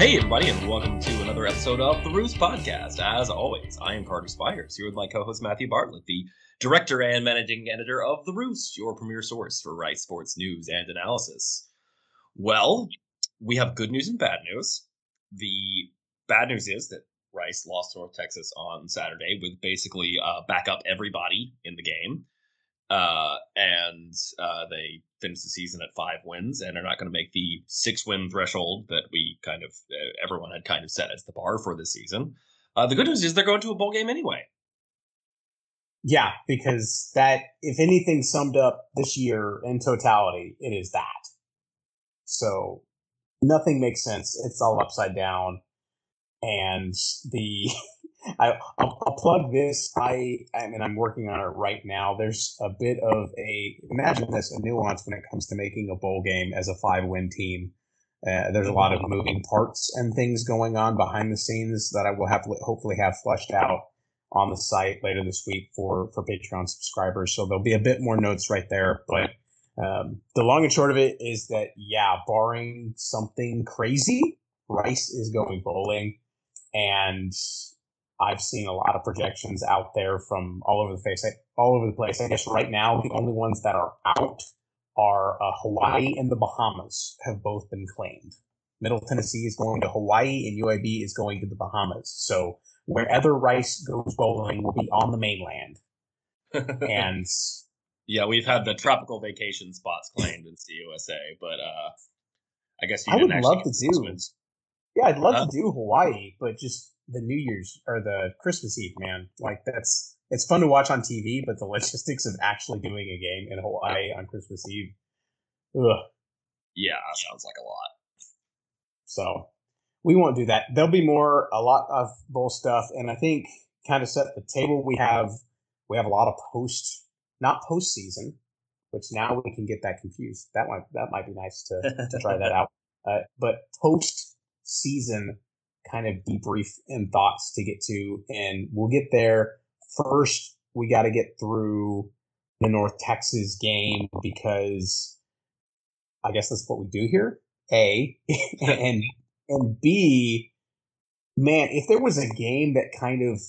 Hey, everybody, and welcome to another episode of the Roost Podcast. As always, I am Carter Spires, here with my co host Matthew Bartlett, the director and managing editor of The Roost, your premier source for Rice sports news and analysis. Well, we have good news and bad news. The bad news is that Rice lost to North Texas on Saturday with basically uh, back up everybody in the game. Uh, and uh, they finished the season at five wins and are not going to make the six win threshold that we kind of uh, everyone had kind of set as the bar for this season. Uh, the good news is they're going to a bowl game anyway. Yeah, because that, if anything summed up this year in totality, it is that. So nothing makes sense. It's all upside down. And the I, I'll, I'll, plug this. I, I mean, I'm working on it right now. There's a bit of a imagine this a nuance when it comes to making a bowl game as a five win team. Uh, there's a lot of moving parts and things going on behind the scenes that I will have hopefully have fleshed out on the site later this week for for Patreon subscribers. So there'll be a bit more notes right there. But um, the long and short of it is that yeah, barring something crazy, Rice is going bowling, and I've seen a lot of projections out there from all over the face, all over the place. I guess right now the only ones that are out are uh, Hawaii and the Bahamas have both been claimed. Middle Tennessee is going to Hawaii and UAB is going to the Bahamas. So wherever Rice goes bowling will be on the mainland. and yeah, we've had the tropical vacation spots claimed in CUSA, but uh, I guess I would love to do. Yeah, I'd love to do Hawaii, but just the New Year's or the Christmas Eve, man. Like that's it's fun to watch on TV, but the logistics of actually doing a game in Hawaii on Christmas Eve, ugh. Yeah, sounds like a lot. So we won't do that. There'll be more, a lot of bowl stuff, and I think kind of set the table. We have we have a lot of post, not postseason, which now we can get that confused. That might that might be nice to to try that out. Uh, but post season kind of debrief and thoughts to get to, and we'll get there. First, we got to get through the North Texas game because I guess that's what we do here. A and and B, man, if there was a game that kind of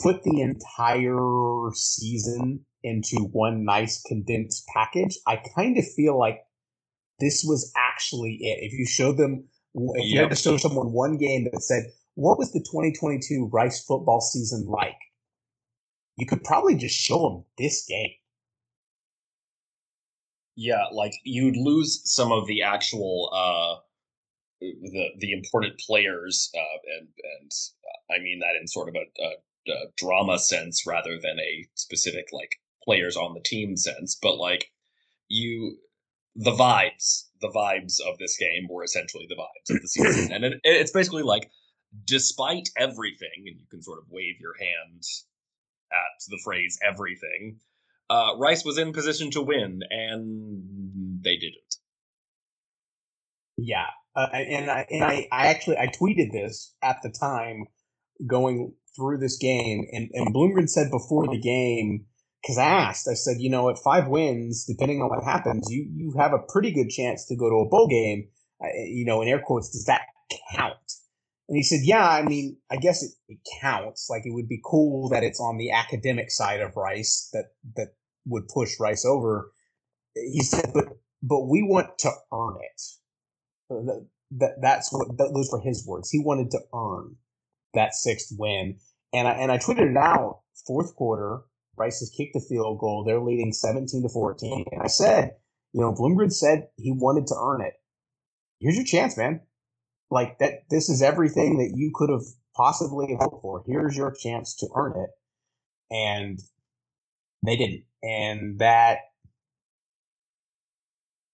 put the entire season into one nice condensed package, I kind of feel like this was actually it. If you showed them if you had to show someone one game that said, what was the 2022 Rice football season like? You could probably just show them this game. Yeah, like you'd lose some of the actual uh the the important players uh and and uh, I mean that in sort of a, a, a drama sense rather than a specific like players on the team sense, but like you the vibes the vibes of this game were essentially the vibes of the season. and it, it's basically like, despite everything, and you can sort of wave your hand at the phrase everything, uh, Rice was in position to win, and they didn't. Yeah. Uh, and I, and I, I actually I tweeted this at the time going through this game, and, and Bloomgren said before the game because I asked, I said, you know, at five wins, depending on what happens, you you have a pretty good chance to go to a bowl game. Uh, you know, in air quotes, does that count? And he said, yeah, I mean, I guess it, it counts. Like it would be cool that it's on the academic side of Rice that that would push Rice over. He said, but but we want to earn it. That, that that's what those were his words. He wanted to earn that sixth win. And I and I tweeted it out fourth quarter Rice has kicked the field goal. They're leading 17 to 14. And I said, you know, Bloomgren said he wanted to earn it. Here's your chance, man. Like that, this is everything that you could have possibly hoped for. Here's your chance to earn it. And they didn't. And that,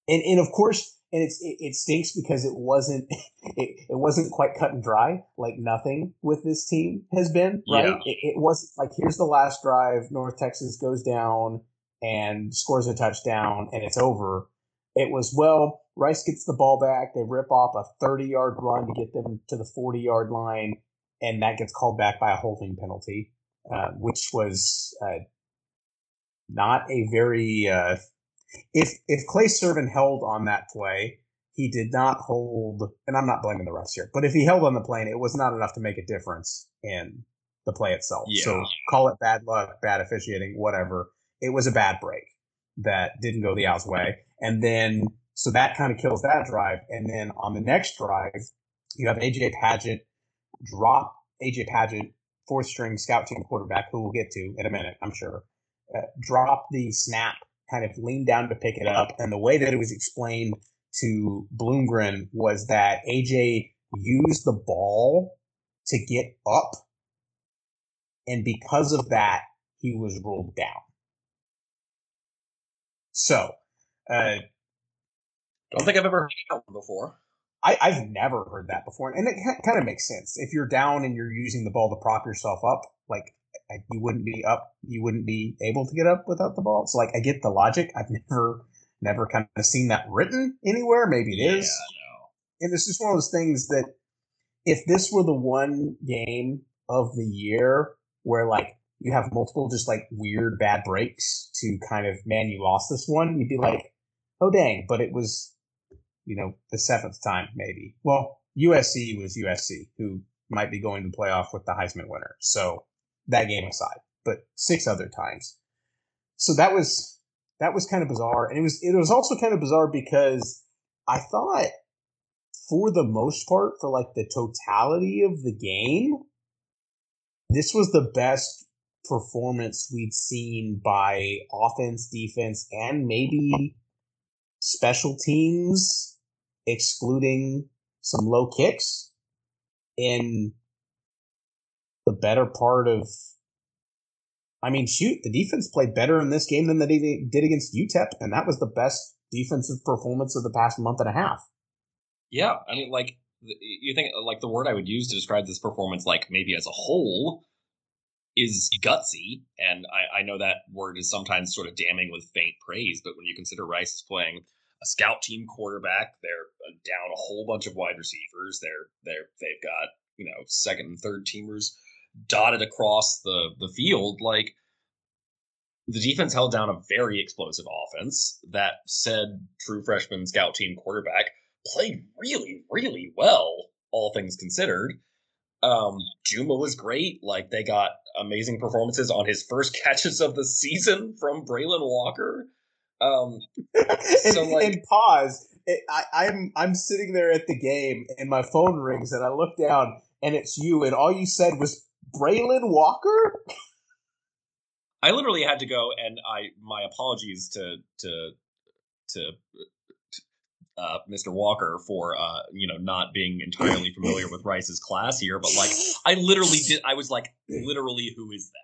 and, and of course, and it's it, it, stinks because it wasn't it, it wasn't quite cut and dry like nothing with this team has been right yeah. it, it wasn't like here's the last drive north texas goes down and scores a touchdown and it's over it was well rice gets the ball back they rip off a 30 yard run to get them to the 40 yard line and that gets called back by a holding penalty uh, which was uh, not a very uh, if if Clay Servin held on that play he did not hold, and I'm not blaming the refs here, but if he held on the plane, it was not enough to make a difference in the play itself. Yeah. So call it bad luck, bad officiating, whatever. It was a bad break that didn't go the Owls' way. And then, so that kind of kills that drive. And then on the next drive, you have AJ Padgett drop AJ Padgett, fourth string scout team quarterback, who we'll get to in a minute, I'm sure, uh, drop the snap, kind of lean down to pick it up. And the way that it was explained to Bloomgren was that AJ used the ball to get up. And because of that, he was ruled down. So, uh, don't think I've ever heard that one before. I, have never heard that before, and it kind of makes sense. If you're down and you're using the ball to prop yourself up, like you wouldn't be up, you wouldn't be able to get up without the ball. So, like, I get the logic. I've never, never kind of seen that written anywhere. Maybe it is. Yeah, And this is one of those things that if this were the one game of the year where like you have multiple just like weird bad breaks to kind of man you lost this one, you'd be like, oh dang! But it was you know, the seventh time maybe. Well, USC was USC, who might be going to playoff with the Heisman winner. So that game aside, but six other times. So that was that was kind of bizarre, and it was it was also kind of bizarre because I thought for the most part, for like the totality of the game, this was the best performance we'd seen by offense, defense, and maybe special teams excluding some low kicks in the better part of I mean, shoot, the defense played better in this game than they did against UTEP, and that was the best defensive performance of the past month and a half. Yeah, I mean, like you think like the word I would use to describe this performance, like maybe as a whole, is gutsy, and I, I know that word is sometimes sort of damning with faint praise, but when you consider Rice is playing a scout team quarterback. They're uh, down a whole bunch of wide receivers. They're they're they've got you know second and third teamers dotted across the the field. Like the defense held down a very explosive offense. That said, true freshman scout team quarterback played really really well, all things considered. Um, Juma was great. Like they got amazing performances on his first catches of the season from Braylon Walker. Um, so and, like, and pause. It, I, I'm I'm sitting there at the game and my phone rings and I look down and it's you and all you said was Braylon Walker. I literally had to go and I my apologies to to to uh, Mr. Walker for uh, you know not being entirely familiar with Rice's class here, but like I literally did. I was like, literally, who is that?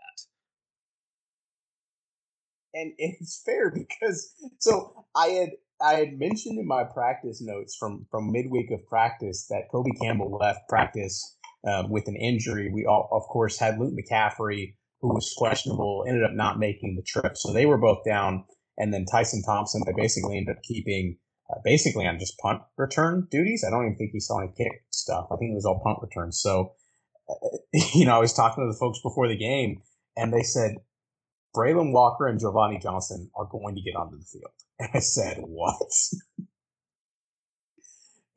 and it's fair because so I had I had mentioned in my practice notes from from midweek of practice that Kobe Campbell left practice um, with an injury. We all, of course, had Luke McCaffrey, who was questionable, ended up not making the trip, so they were both down. And then Tyson Thompson, they basically ended up keeping uh, basically on just punt return duties. I don't even think he saw any kick stuff. I think it was all punt returns. So, uh, you know, I was talking to the folks before the game, and they said Braylon Walker and Giovanni Johnson are going to get onto the field. And I said, what?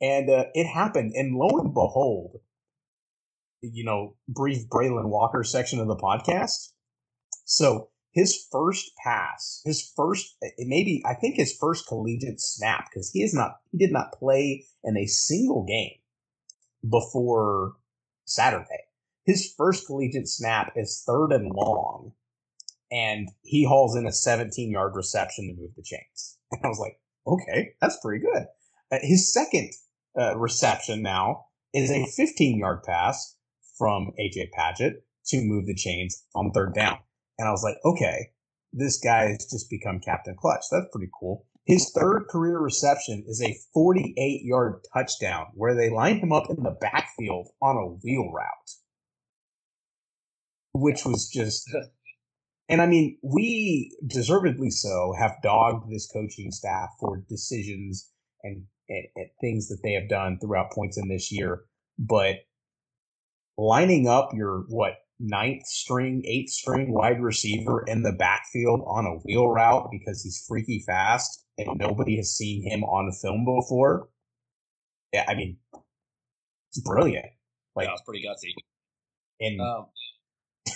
and uh, it happened. And lo and behold, you know, brief Braylon Walker section of the podcast. So his first pass, his first, maybe I think his first collegiate snap, because he is not, he did not play in a single game before Saturday. His first collegiate snap is third and long and he hauls in a 17 yard reception to move the chains. And I was like, okay, that's pretty good. Uh, his second uh, reception now is a 15 yard pass from AJ Padgett to move the chains on third down. And I was like, okay, this guy has just become Captain Clutch. That's pretty cool. His third career reception is a 48 yard touchdown where they line him up in the backfield on a wheel route, which was just And I mean, we deservedly so have dogged this coaching staff for decisions and, and, and, things that they have done throughout points in this year. But lining up your what ninth string, eighth string wide receiver in the backfield on a wheel route because he's freaky fast and nobody has seen him on film before yeah, I mean, it's brilliant. Like, yeah, it's pretty gutsy. And um,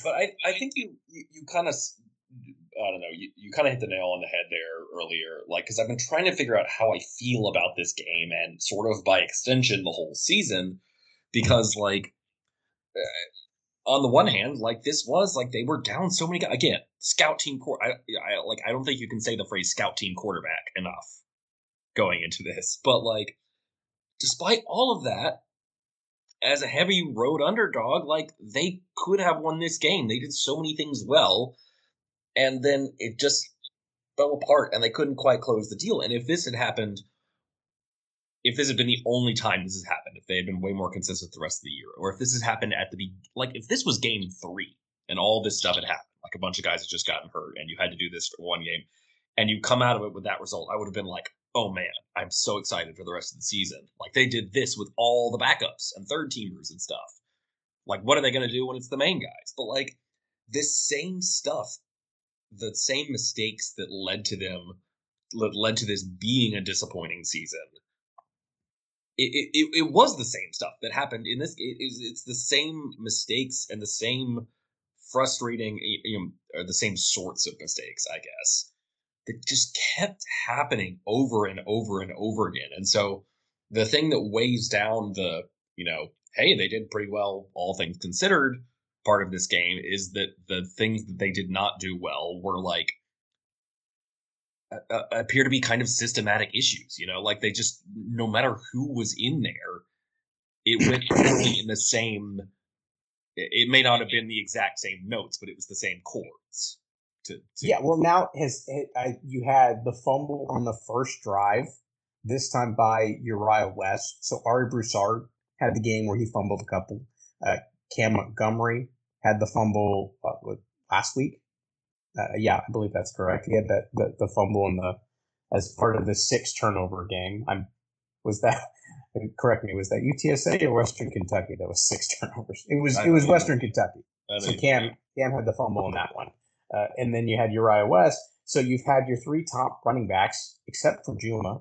but I, I think you, you, you kind of, I don't know, you, you kind of hit the nail on the head there earlier. Like, because I've been trying to figure out how I feel about this game and sort of by extension the whole season, because like, on the one hand, like this was like they were down so many guys. Again, scout team core. I, I like I don't think you can say the phrase scout team quarterback enough going into this, but like, despite all of that, as a heavy road underdog, like they could have won this game. They did so many things well, and then it just fell apart, and they couldn't quite close the deal. And if this had happened, if this had been the only time this has happened, if they had been way more consistent the rest of the year, or if this has happened at the be- like if this was game three and all this stuff had happened, like a bunch of guys had just gotten hurt, and you had to do this for one game, and you come out of it with that result, I would have been like, oh man, I'm so excited for the rest of the season. Like they did this with all the backups and third teamers and stuff. Like, what are they going to do when it's the main guys? But like this same stuff, the same mistakes that led to them, led to this being a disappointing season. It, it, it was the same stuff that happened in this. It, it's the same mistakes and the same frustrating, you know, or the same sorts of mistakes, I guess that just kept happening over and over and over again. And so the thing that weighs down the, you know, hey, they did pretty well, all things considered, part of this game is that the things that they did not do well were like uh, appear to be kind of systematic issues. You know, like they just no matter who was in there, it went in the same. It may not have been the exact same notes, but it was the same chords. To, to yeah, well, now has you had the fumble on the first drive, this time by Uriah West. So Ari Broussard had the game where he fumbled a couple. Uh, Cam Montgomery had the fumble uh, last week. Uh, yeah, I believe that's correct. He had that the, the fumble in the as part of the six turnover game. I'm was that correct me was that UTSA or Western Kentucky that was six turnovers? It was it was Western Kentucky. So Cam Cam had the fumble in that one. Uh, and then you had Uriah West. So you've had your three top running backs, except for Juma,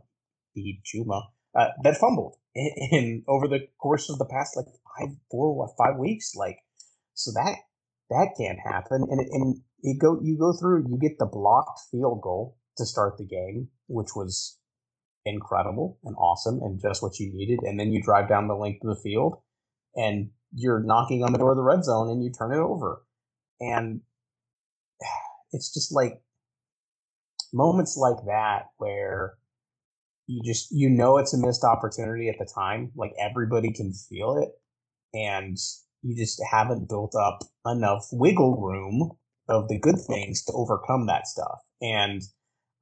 the Juma, uh, that fumbled in, in, over the course of the past like five, four, what, five weeks. Like, so that that can't happen. And and you go you go through, you get the blocked field goal to start the game, which was incredible and awesome and just what you needed. And then you drive down the length of the field, and you're knocking on the door of the red zone, and you turn it over. And it's just like moments like that where you just you know it's a missed opportunity at the time like everybody can feel it and you just haven't built up enough wiggle room of the good things to overcome that stuff and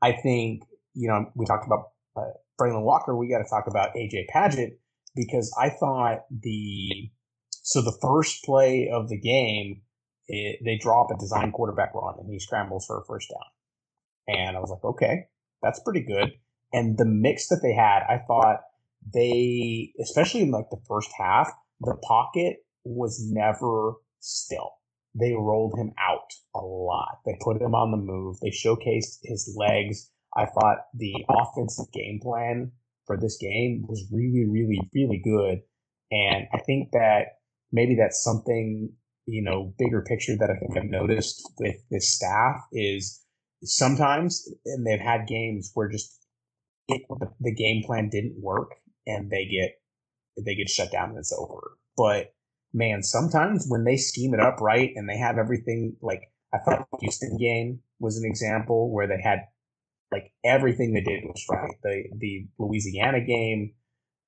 i think you know we talked about uh, braylon walker we got to talk about aj Padgett because i thought the so the first play of the game it, they drop a design quarterback run and he scrambles for a first down. And I was like, okay, that's pretty good. And the mix that they had, I thought they, especially in like the first half, the pocket was never still. They rolled him out a lot. They put him on the move. They showcased his legs. I thought the offensive game plan for this game was really, really, really good. And I think that maybe that's something you know bigger picture that I think I've noticed with this staff is sometimes, and they've had games where just it, the, game plan didn't work and they get they get shut down and it's over. But man, sometimes when they scheme it up right and they have everything like I thought the Houston game was an example where they had like everything they did was right. The the Louisiana game,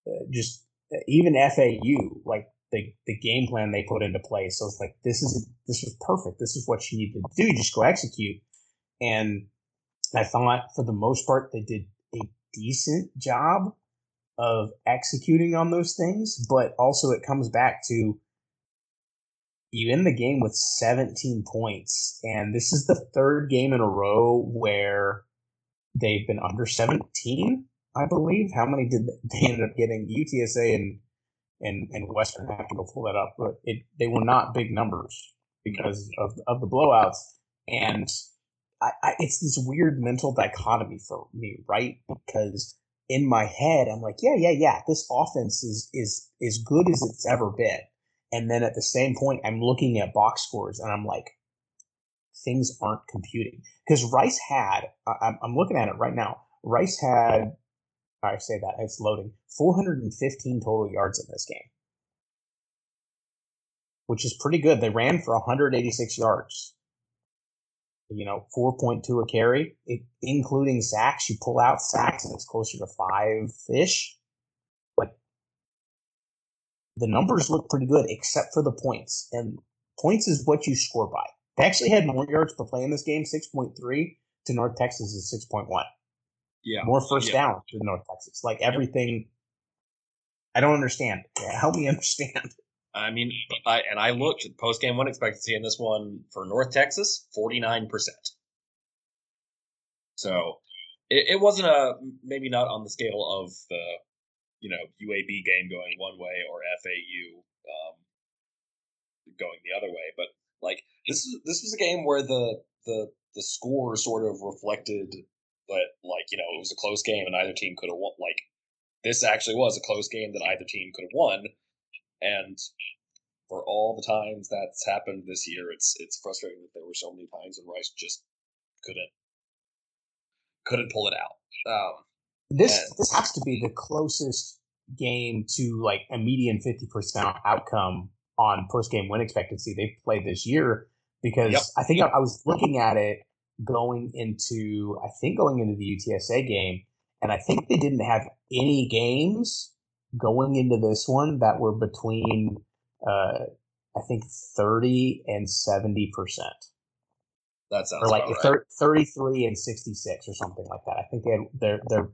uh, just even FAU, like the, the game plan they put into place. So it's like this is this was perfect. This is what you need to do. Just go execute. And I thought for the most part they did a decent job of executing on those things, but also it comes back to you end the game with 17 points, and this is the third game in a row where they've been under 17, I believe. How many did they end up getting? UTSA and and and Western have to go pull that up, but it they were not big numbers because of of the blowouts, and I, I, it's this weird mental dichotomy for me, right? Because in my head, I'm like, yeah, yeah, yeah, this offense is is as good as it's ever been. And then at the same point, I'm looking at box scores and I'm like, things aren't computing because Rice had. I, I'm looking at it right now. Rice had. I say that it's loading 415 total yards in this game, which is pretty good. They ran for 186 yards you know, 4.2 a carry, it, including sacks. You pull out sacks and it's closer to five ish. The numbers look pretty good, except for the points. And points is what you score by. They actually had more yards per play in this game, 6.3 to North Texas is 6.1. Yeah. More first yeah. down to North Texas. Like everything. I don't understand. Help me understand. I mean, I, and I looked at post game one expectancy in this one for North Texas, 49%. So it, it wasn't a, maybe not on the scale of the, you know, UAB game going one way or FAU um, going the other way. But like this is this was a game where the the the score sort of reflected that like you know it was a close game and either team could have won. Like this actually was a close game that either team could have won. And for all the times that's happened this year, it's it's frustrating that there were so many times when Rice just couldn't couldn't pull it out. Um, this this has to be the closest game to like a median fifty percent outcome on post game win expectancy they've played this year. Because yep. I think I, I was looking at it going into I think going into the UTSA game, and I think they didn't have any games going into this one that were between uh, I think 30 and 70 percent. That sounds or like right. 33 and 66 or something like that. I think they had, their their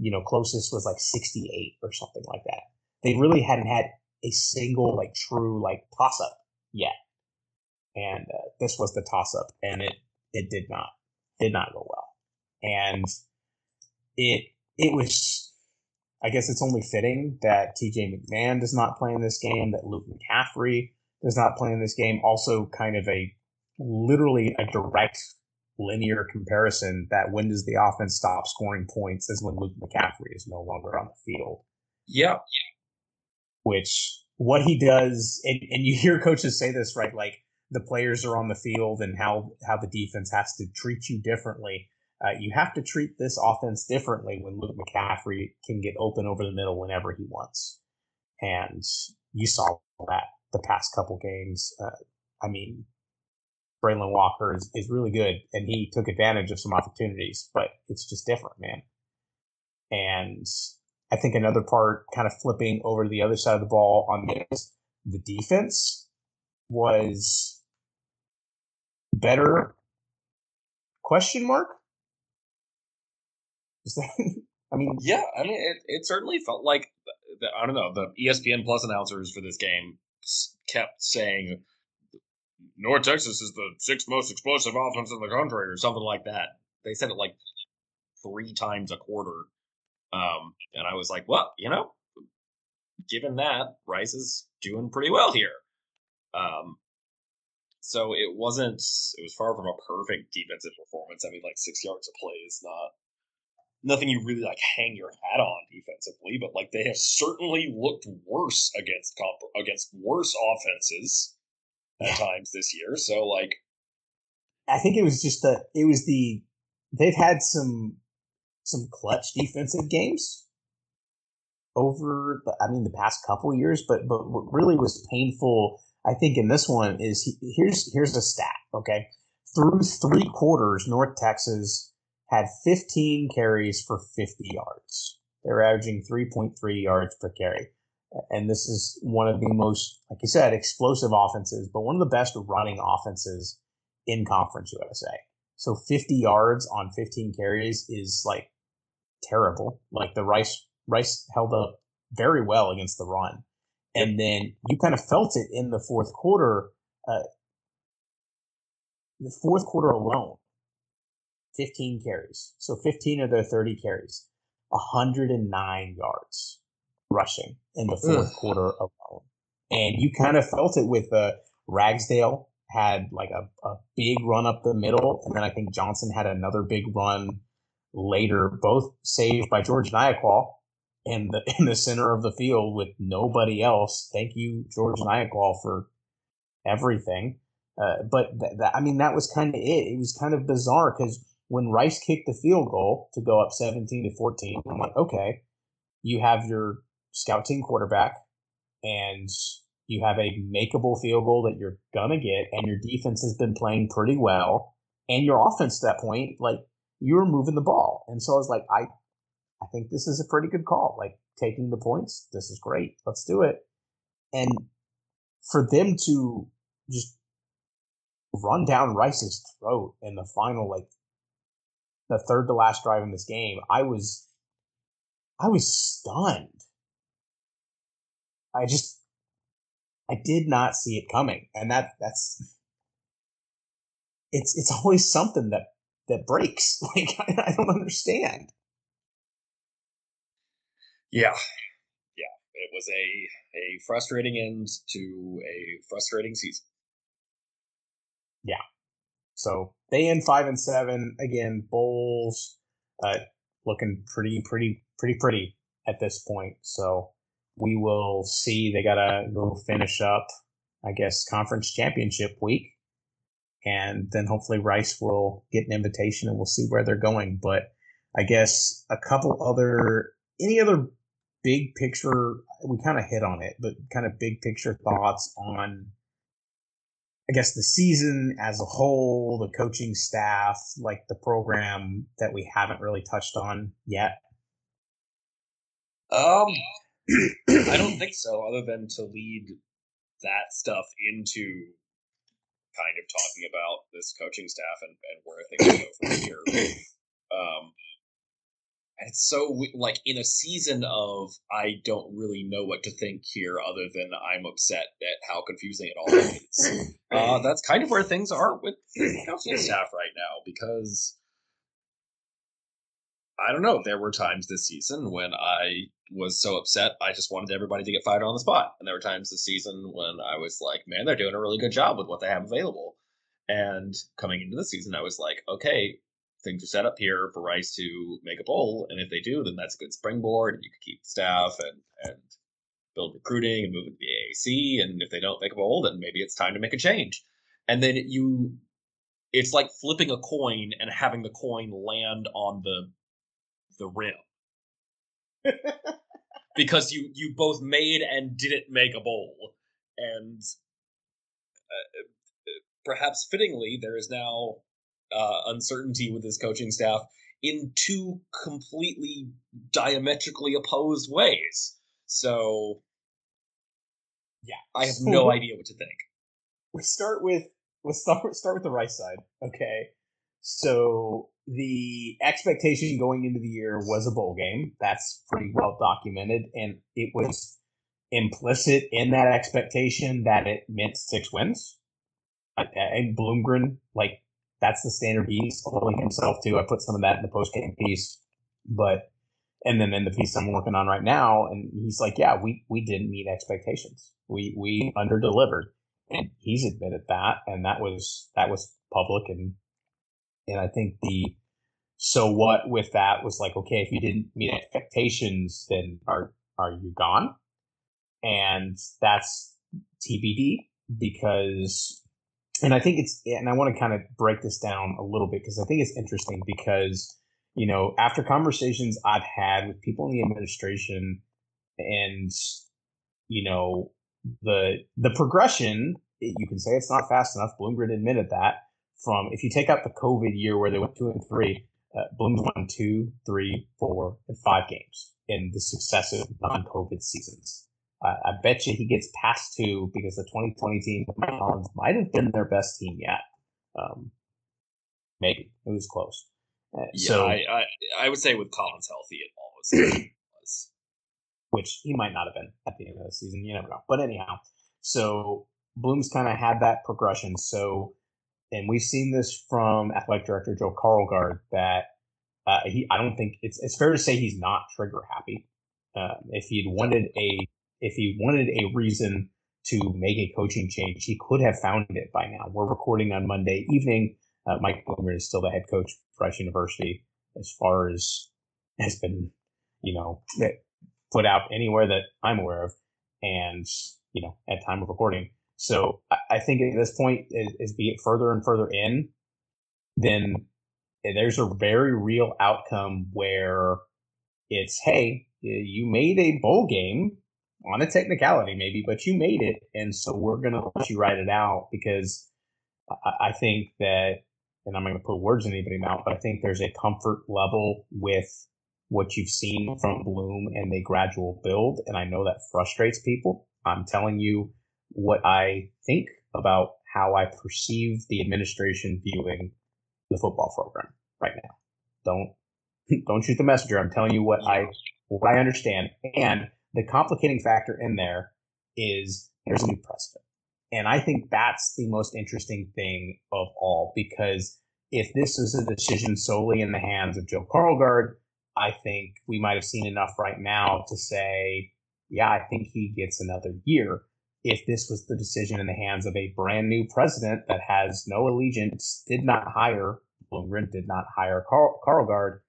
you know closest was like 68 or something like that. They really hadn't had a single like true like toss up yet, and uh, this was the toss up, and it it did not did not go well, and it it was I guess it's only fitting that TJ McMahon does not play in this game, that Luke McCaffrey does not play in this game. Also, kind of a literally a direct linear comparison that when does the offense stop scoring points is when Luke McCaffrey is no longer on the field. Yeah. Which what he does, and, and you hear coaches say this, right? Like the players are on the field and how how the defense has to treat you differently. Uh, you have to treat this offense differently when Luke McCaffrey can get open over the middle whenever he wants. And you saw that the past couple games. Uh, I mean, Braylon Walker is, is really good, and he took advantage of some opportunities, but it's just different, man. And I think another part, kind of flipping over to the other side of the ball on this, the defense was better. Question mark? I mean, yeah, I mean, it, it certainly felt like I don't know the ESPN Plus announcers for this game kept saying North Texas is the sixth most explosive offense in the country, or something like that. They said it like three times a quarter, um, and I was like, well, you know, given that Rice is doing pretty well here. Um, so it wasn't. It was far from a perfect defensive performance. I mean, like six yards of play is not nothing you really like hang your hat on defensively, but like they have certainly looked worse against comp- against worse offenses at yeah. times this year. So like, I think it was just the it was the they've had some some clutch defensive games over the, I mean the past couple years, but but what really was painful I think in this one is he, here's here's a stat okay through three quarters North Texas had 15 carries for 50 yards. They're averaging 3.3 yards per carry. And this is one of the most, like you said, explosive offenses, but one of the best running offenses in Conference USA. So 50 yards on 15 carries is like terrible. Like the Rice Rice held up very well against the run. And then you kind of felt it in the fourth quarter. Uh, the fourth quarter alone, 15 carries. So 15 of their 30 carries, 109 yards rushing in the fourth Ugh. quarter alone. And you kind of felt it with uh, Ragsdale had like a, a big run up the middle. And then I think Johnson had another big run later, both saved by George Niaqual in the in the center of the field with nobody else. Thank you, George Niaqual, for everything. Uh, but th- th- I mean, that was kind of it. It was kind of bizarre because when Rice kicked the field goal to go up 17 to 14, I'm like, okay, you have your scout team quarterback and you have a makeable field goal that you're gonna get, and your defense has been playing pretty well, and your offense at that point, like you were moving the ball, and so I was like, I, I think this is a pretty good call. Like taking the points, this is great. Let's do it. And for them to just run down Rice's throat in the final, like the third to last drive in this game, I was, I was stunned. I just I did not see it coming, and that that's it's it's always something that that breaks. Like I, I don't understand. Yeah, yeah, it was a a frustrating end to a frustrating season. Yeah, so they end five and seven again. Bowls uh, looking pretty, pretty, pretty, pretty at this point. So we will see. They got to go finish up, I guess, conference championship week. And then hopefully Rice will get an invitation and we'll see where they're going. But I guess a couple other, any other big picture, we kind of hit on it, but kind of big picture thoughts on, I guess, the season as a whole, the coaching staff, like the program that we haven't really touched on yet. Um, I don't think so, other than to lead that stuff into kind of talking about this coaching staff and, and where things go from here. Um, it's so like in a season of I don't really know what to think here, other than I'm upset at how confusing it all is. Uh, that's kind of where things are with coaching staff right now because I don't know. There were times this season when I was so upset I just wanted everybody to get fired on the spot, and there were times this season when I was like, "Man, they're doing a really good job with what they have available." And coming into the season, I was like, "Okay, things are set up here for Rice to make a bowl, and if they do, then that's a good springboard, and you can keep the staff and and build recruiting and move into the AAC. And if they don't make a bowl, then maybe it's time to make a change." And then you, it's like flipping a coin and having the coin land on the the rim. Because you you both made and didn't make a bowl. And uh, perhaps fittingly there is now uh, uncertainty with this coaching staff in two completely diametrically opposed ways. So yeah i have no idea what to think. we start with let's start start with the right side okay? So the expectation going into the year was a bowl game. That's pretty well documented, and it was implicit in that expectation that it meant six wins. And Bloomgren, like that's the standard he's holding himself to. I put some of that in the post game piece, but and then in the piece I'm working on right now, and he's like, "Yeah, we we didn't meet expectations. We we under delivered." And he's admitted that, and that was that was public and and I think the so what with that was like, okay, if you didn't meet expectations, then are are you gone? And that's TBD because, and I think it's, and I want to kind of break this down a little bit because I think it's interesting because, you know, after conversations I've had with people in the administration and, you know, the the progression, you can say it's not fast enough. Bloomgren admitted that from if you take out the COVID year where they went two and three, uh, Bloom's won two, three, four, and five games in the successive non-COVID seasons. Uh, I bet you he gets past two because the 2020 team, Mike Collins, might have been their best team yet. Um, maybe it was close. Uh, yeah, so I, I, I would say with Collins healthy, it almost was. Which he might not have been at the end of the season. You never know. But anyhow, so Bloom's kind of had that progression. So and we've seen this from athletic director Joe Karlgaard that uh, he I don't think it's it's fair to say he's not trigger happy. Uh, if he'd wanted a if he wanted a reason to make a coaching change, he could have found it by now. We're recording on Monday evening. Uh, Mike Bloomgren is still the head coach for Rice University. as far as has been, you know, put out anywhere that I'm aware of, and you know, at time of recording. So I, think at this point, as, we get further and further in, then eh, there's a very real outcome where it's hey, you made a bowl game on a technicality maybe, but you made it, and so we're gonna let you write it out because I, think that, and I'm not gonna put words in anybody's mouth, but I think there's a comfort level with what you've seen from Bloom and the gradual build, and I know that frustrates people. I'm telling you what I think about how I perceive the administration viewing the football program right now. Don't don't shoot the messenger. I'm telling you what I what I understand. And the complicating factor in there is there's a new president. And I think that's the most interesting thing of all because if this is a decision solely in the hands of Joe Karlgaard, I think we might have seen enough right now to say, yeah, I think he gets another year. If this was the decision in the hands of a brand new president that has no allegiance, did not hire, Bloomgren did not hire Carl, Karlgaard,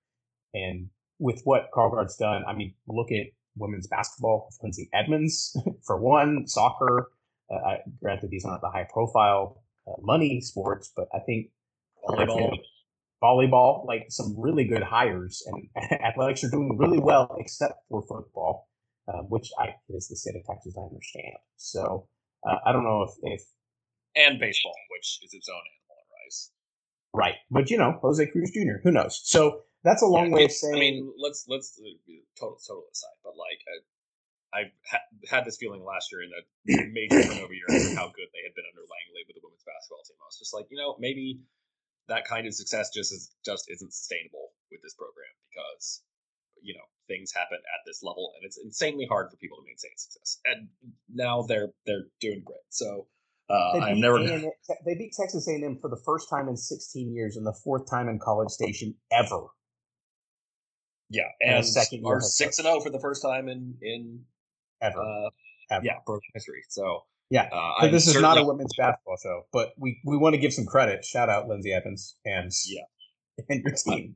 and with what Karlgaard's done, I mean, look at women's basketball, Lindsay Edmonds, for one, soccer. Uh, granted, these aren't the high profile uh, money sports, but I think volleyball, volleyball, like some really good hires, and athletics are doing really well, except for football, uh, which I is the state of Texas. I understand. So uh, I don't know if, if and baseball, which is its own animal in rice. Right, but you know, Jose Cruz Jr. Who knows? So that's a long yeah, way of saying. I mean, let's let's uh, total total aside, but like I, I ha- had this feeling last year in the major turnover year how good they had been under Langley with the women's basketball team. I was just like, you know, maybe that kind of success just is just isn't sustainable with this program because you know things happen at this level and it's insanely hard for people to maintain success. And now they're they're doing great. So. Uh, I've never. A&M, they beat Texas A&M for the first time in 16 years and the fourth time in College Station ever. Yeah, and, second are six and zero oh for the first time in in ever. Uh, ever. Yeah, program history. So yeah, uh, this is not a women's basketball show, but we we want to give some credit. Shout out Lindsay Edmonds and yeah, and your team.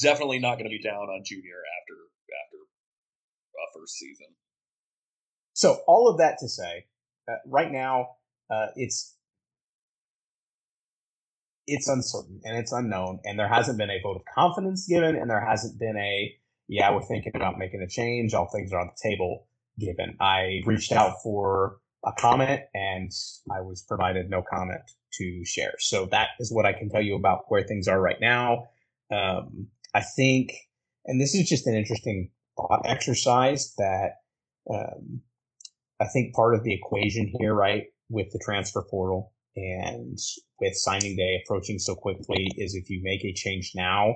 Definitely not going to be down on Junior after after uh, first season. So all of that to say, uh, right now uh, it's it's uncertain and it's unknown, and there hasn't been a vote of confidence given, and there hasn't been a yeah, we're thinking about making a change. All things are on the table given. I reached out for a comment and I was provided no comment to share. So that is what I can tell you about where things are right now. Um, I think, and this is just an interesting thought exercise that um, I think part of the equation here, right, with the transfer portal and with signing day approaching so quickly is if you make a change now,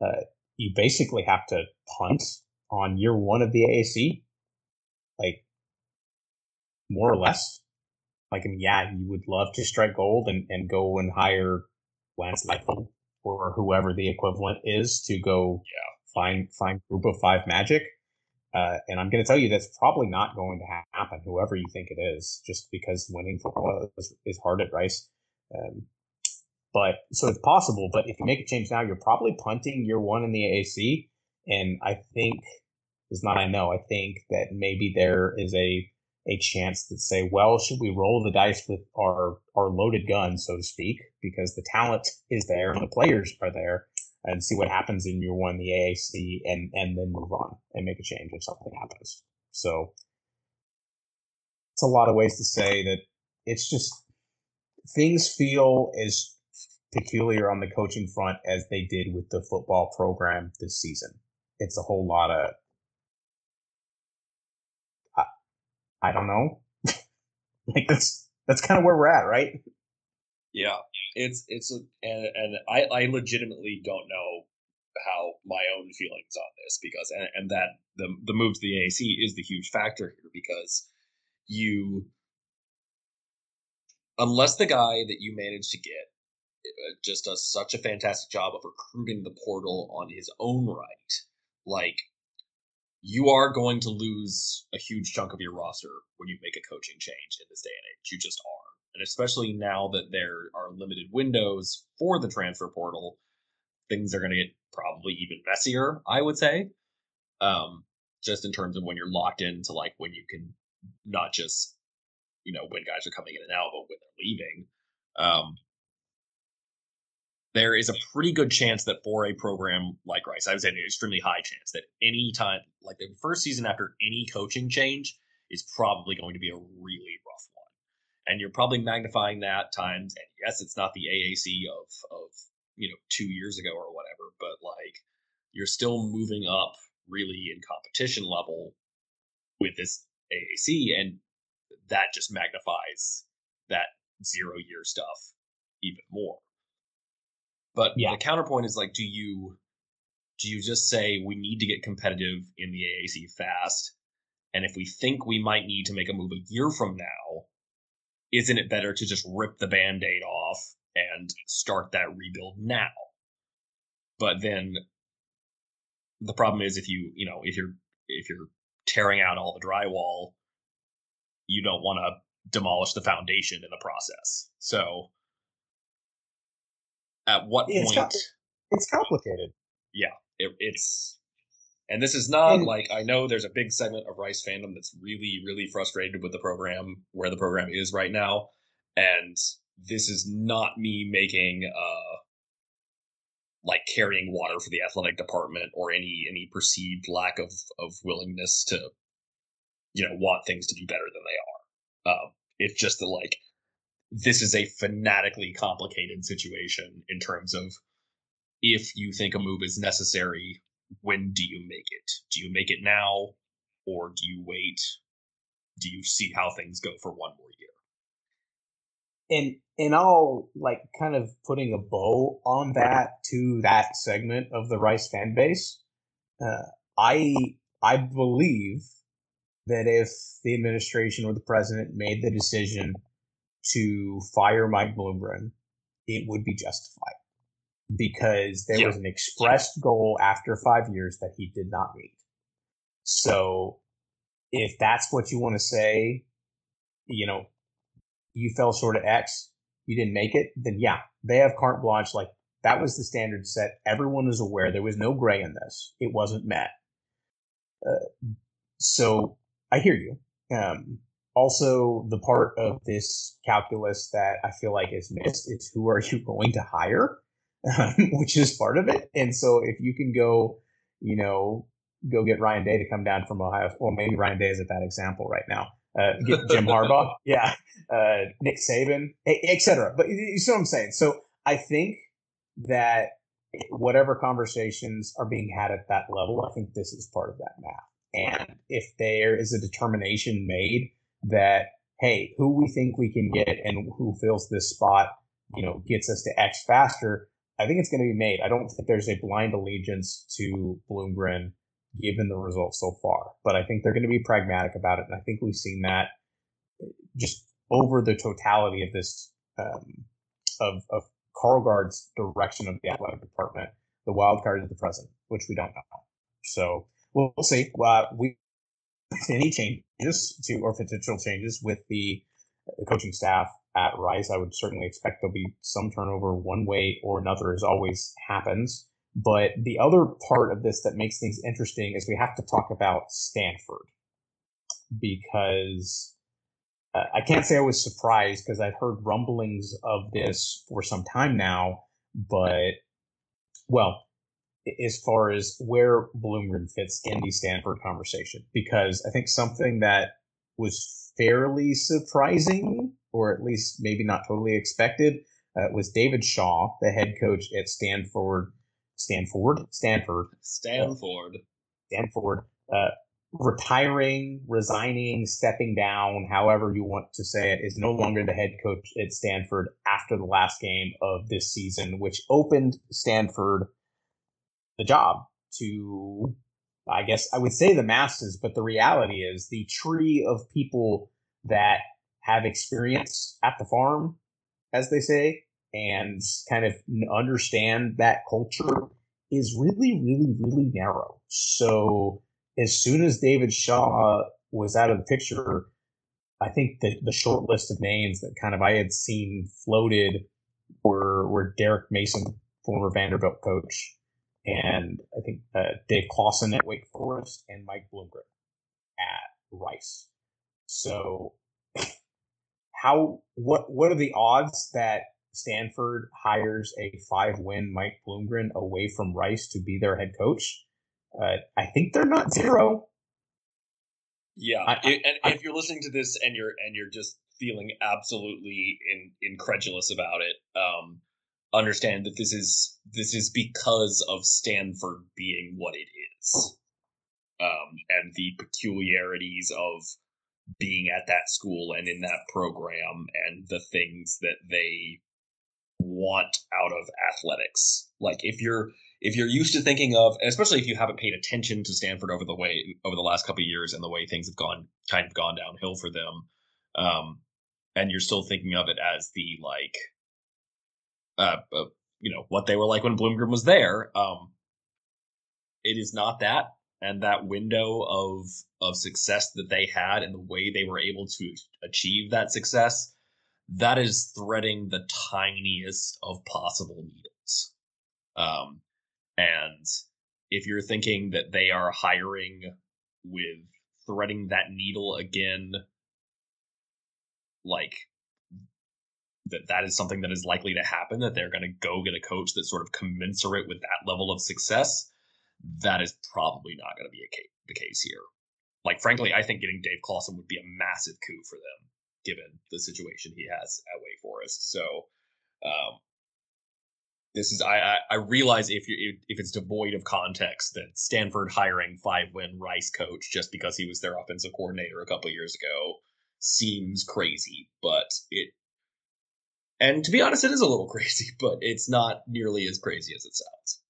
uh, you basically have to punt on year one of the AAC, like more or less. Like, I mean, yeah, you would love to strike gold and, and go and hire Lance Leipold or whoever the equivalent is to go yeah. find find group of five magic. Uh, and I'm going to tell you that's probably not going to happen, whoever you think it is, just because winning football is, is hard at Rice. Um, but so it's possible. But if you make a change now, you're probably punting year one in the AAC. And I think, is not I know, I think that maybe there is a a chance to say, well, should we roll the dice with our our loaded gun, so to speak, because the talent is there and the players are there, and see what happens in year one, the AAC, and and then move on and make a change if something happens. So it's a lot of ways to say that it's just things feel as peculiar on the coaching front as they did with the football program this season. It's a whole lot of I, I don't know. like that's that's kind of where we're at, right? Yeah, it's it's and and I I legitimately don't know how my own feelings on this because and, and that the the move to the AAC is the huge factor here because you unless the guy that you manage to get uh, just does such a fantastic job of recruiting the portal on his own right. Like, you are going to lose a huge chunk of your roster when you make a coaching change in this day and age. You just are. And especially now that there are limited windows for the transfer portal, things are going to get probably even messier. I would say, um, just in terms of when you're locked into like when you can not just you know when guys are coming in and out, but when they're leaving. Um, there is a pretty good chance that for a program like Rice, I would say an extremely high chance that any time, like the first season after any coaching change, is probably going to be a really rough one. And you're probably magnifying that times, and yes, it's not the AAC of of you know two years ago or whatever, but like you're still moving up really in competition level with this AAC, and that just magnifies that zero year stuff even more. But yeah. the counterpoint is like, do you do you just say we need to get competitive in the AAC fast? And if we think we might need to make a move a year from now, isn't it better to just rip the band-aid off and start that rebuild now? But then the problem is if you, you know, if you're if you're tearing out all the drywall, you don't want to demolish the foundation in the process. So at what it's point? it's complicated. Yeah, it, it's and this is not and, like I know there's a big segment of Rice fandom that's really, really frustrated with the program where the program is right now, and this is not me making uh like carrying water for the athletic department or any any perceived lack of of willingness to you know want things to be better than they are. Um, it's just that like this is a fanatically complicated situation in terms of if you think a move is necessary, when do you make it? Do you make it now or do you wait? Do you see how things go for one more year? And and all like kind of putting a bow on that to that segment of the Rice fan base. Uh, I I believe that if the administration or the president made the decision to fire Mike Bloomgren, it would be justified because there yeah. was an expressed goal after five years that he did not meet. So if that's what you want to say, you know, you fell short of X, you didn't make it, then yeah, they have carte blanche. Like that was the standard set. Everyone is aware. There was no gray in this. It wasn't met. Uh, so I hear you. Um, also, the part of this calculus that I feel like is missed is who are you going to hire, which is part of it. And so, if you can go, you know, go get Ryan Day to come down from Ohio, well, maybe Ryan Day is a bad example right now. Uh, get Jim Harbaugh, yeah, uh, Nick Saban, etc. But you see what I'm saying. So I think that whatever conversations are being had at that level, I think this is part of that math. And if there is a determination made that hey, who we think we can get and who fills this spot, you know, gets us to X faster, I think it's going to be made. I don't think there's a blind allegiance to Bloomgren given the results so far, but I think they're going to be pragmatic about it, and I think we've seen that just over the totality of this um, of of Karlgaard's direction of the athletic department. The wild card is the present, which we don't know. So we'll, we'll see. Uh, we any changes to or potential changes with the, coaching staff at Rice, I would certainly expect there'll be some turnover one way or another, as always happens. But the other part of this that makes things interesting is we have to talk about Stanford because uh, I can't say I was surprised because I've heard rumblings of this for some time now. But, well, as far as where Bloomgren fits in the Stanford conversation, because I think something that was fairly surprising, or at least maybe not totally expected, uh, was David Shaw, the head coach at Stanford, Stanford, Stanford, Stanford, uh, Stanford, uh, retiring, resigning, stepping down, however you want to say it, is no longer the head coach at Stanford after the last game of this season, which opened Stanford the job to I guess I would say the masses, but the reality is the tree of people that have experience at the farm, as they say, and kind of understand that culture is really, really, really narrow. So as soon as David Shaw was out of the picture, I think that the short list of names that kind of I had seen floated were were Derek Mason former Vanderbilt coach, and I think uh, Dave Clawson at Wake Forest, and Mike Bloomgren at Rice. So, how what what are the odds that Stanford hires a five win Mike Bloomgren away from Rice to be their head coach? Uh, I think they're not zero. Yeah, I, it, and I, if you're listening to this and you're and you're just feeling absolutely in, incredulous about it, um, understand that this is this is because of Stanford being what it is, um, and the peculiarities of being at that school and in that program, and the things that they want out of athletics. Like if you're if you're used to thinking of, especially if you haven't paid attention to Stanford over the way over the last couple of years and the way things have gone kind of gone downhill for them, um, and you're still thinking of it as the like, uh, uh, you know, what they were like when Bloomgren was there. Um, it is not that, and that window of of success that they had and the way they were able to achieve that success, that is threading the tiniest of possible needles. Um, and if you're thinking that they are hiring with threading that needle again, like that that is something that is likely to happen, that they're going to go get a coach that's sort of commensurate with that level of success, that is probably not going to be case, the case here. Like, frankly, I think getting Dave Clawson would be a massive coup for them, given the situation he has at Wake Forest. So, um, this is I I, realize if you if it's devoid of context that Stanford hiring five win Rice coach just because he was their offensive coordinator a couple years ago seems crazy, but it and to be honest, it is a little crazy, but it's not nearly as crazy as it sounds.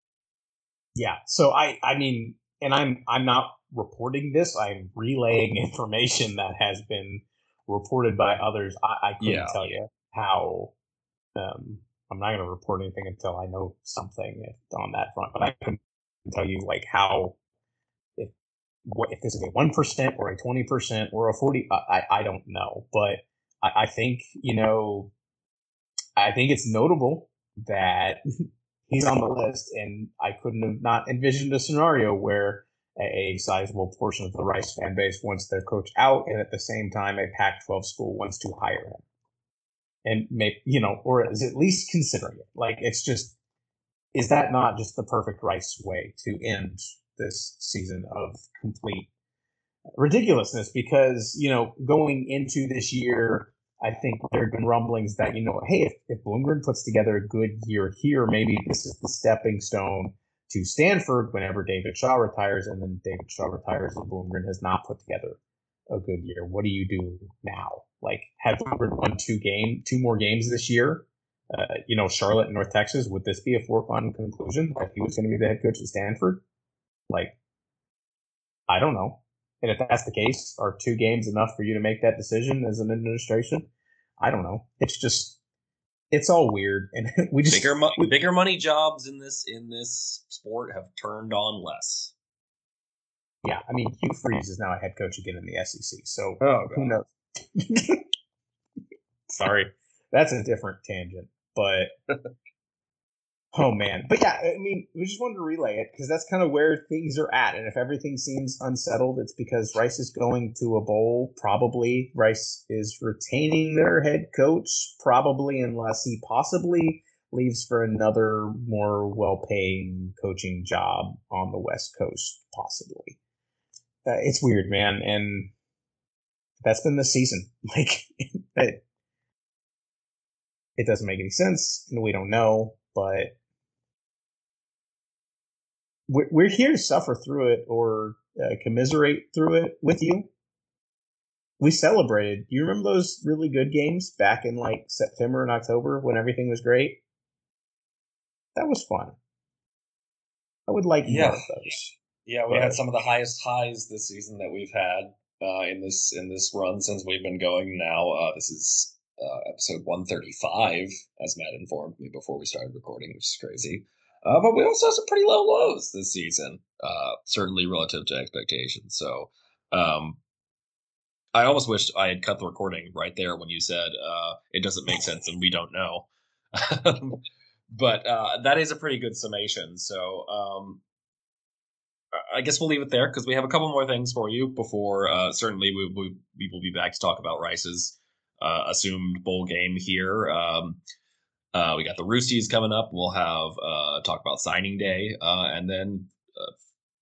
Yeah. So I I mean, and I'm I'm not reporting this. I'm relaying information that has been reported by others. I, I couldn't yeah. tell you how um, I'm not going to report anything until I know something on that front. But I can tell you like how if what if this is a one percent or a twenty percent or a forty. I I don't know, but I, I think you know. I think it's notable that he's on the list, and I couldn't have not envisioned a scenario where a, sizable portion of the Rice fan base wants their coach out, and at the same time, a Pac-12 school wants to hire him and maybe you know, or is at least considering it. Like it's just, is that not just the perfect Rice way to end this season of complete ridiculousness? Because you know, going into this year, I think there have been rumblings that you know, hey, if, if Bloomgren puts together a good year here, maybe this is the stepping stone to Stanford whenever David Shaw retires, and then David Shaw retires and Bloomgren has not put together a good year. What do you do now? Like, had Auburn won two game, two more games this year, uh, you know, Charlotte and North Texas, would this be a foregone conclusion that he was going to be the head coach at Stanford? Like, I don't know. And if that's the case, are two games enough for you to make that decision as an administration? I don't know. It's just, it's all weird, and we just bigger, mo- bigger money jobs in this in this sport have turned on less. Yeah, I mean Hugh Freeze is now a head coach again in the SEC, so oh, who knows? Sorry, that's a different tangent, but oh man, but yeah, I mean, we just wanted to relay it because that's kind of where things are at, and if everything seems unsettled, it's because Rice is going to a bowl. Probably Rice is retaining their head coach, probably unless he possibly leaves for another more well-paying coaching job on the West Coast, possibly. Uh, it's weird, man, and that's been the season. Like it, it doesn't make any sense, and we don't know, but we're, we're here to suffer through it or uh, commiserate through it with you. We celebrated. You remember those really good games back in like September and October when everything was great? That was fun. I would like yeah. more of those. Yeah, we but, had some of the highest highs this season that we've had uh, in this in this run since we've been going now. Uh, this is uh, episode 135, as Matt informed me before we started recording, which is crazy. Uh, but we also have some pretty low lows this season, uh, certainly relative to expectations. So um, I almost wished I had cut the recording right there when you said uh, it doesn't make sense and we don't know. but uh, that is a pretty good summation. So um, I guess we'll leave it there because we have a couple more things for you before. Uh, certainly, we, we, we will be back to talk about Rice's uh, assumed bowl game here. Um, uh, we got the Roosties coming up. We'll have uh, talk about signing day, uh, and then uh,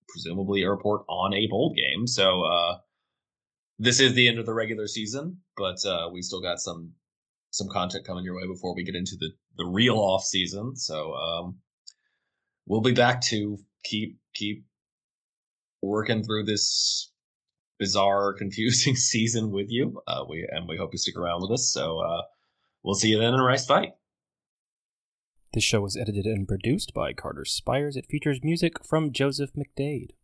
presumably a report on a bowl game. So uh, this is the end of the regular season, but uh, we still got some some content coming your way before we get into the the real off season. So um, we'll be back to keep keep working through this bizarre, confusing season with you. We and we hope you stick around with us. So we'll see you then in Rice Fight. This show was edited and produced by Carter Spires. It features music from Joseph McDade.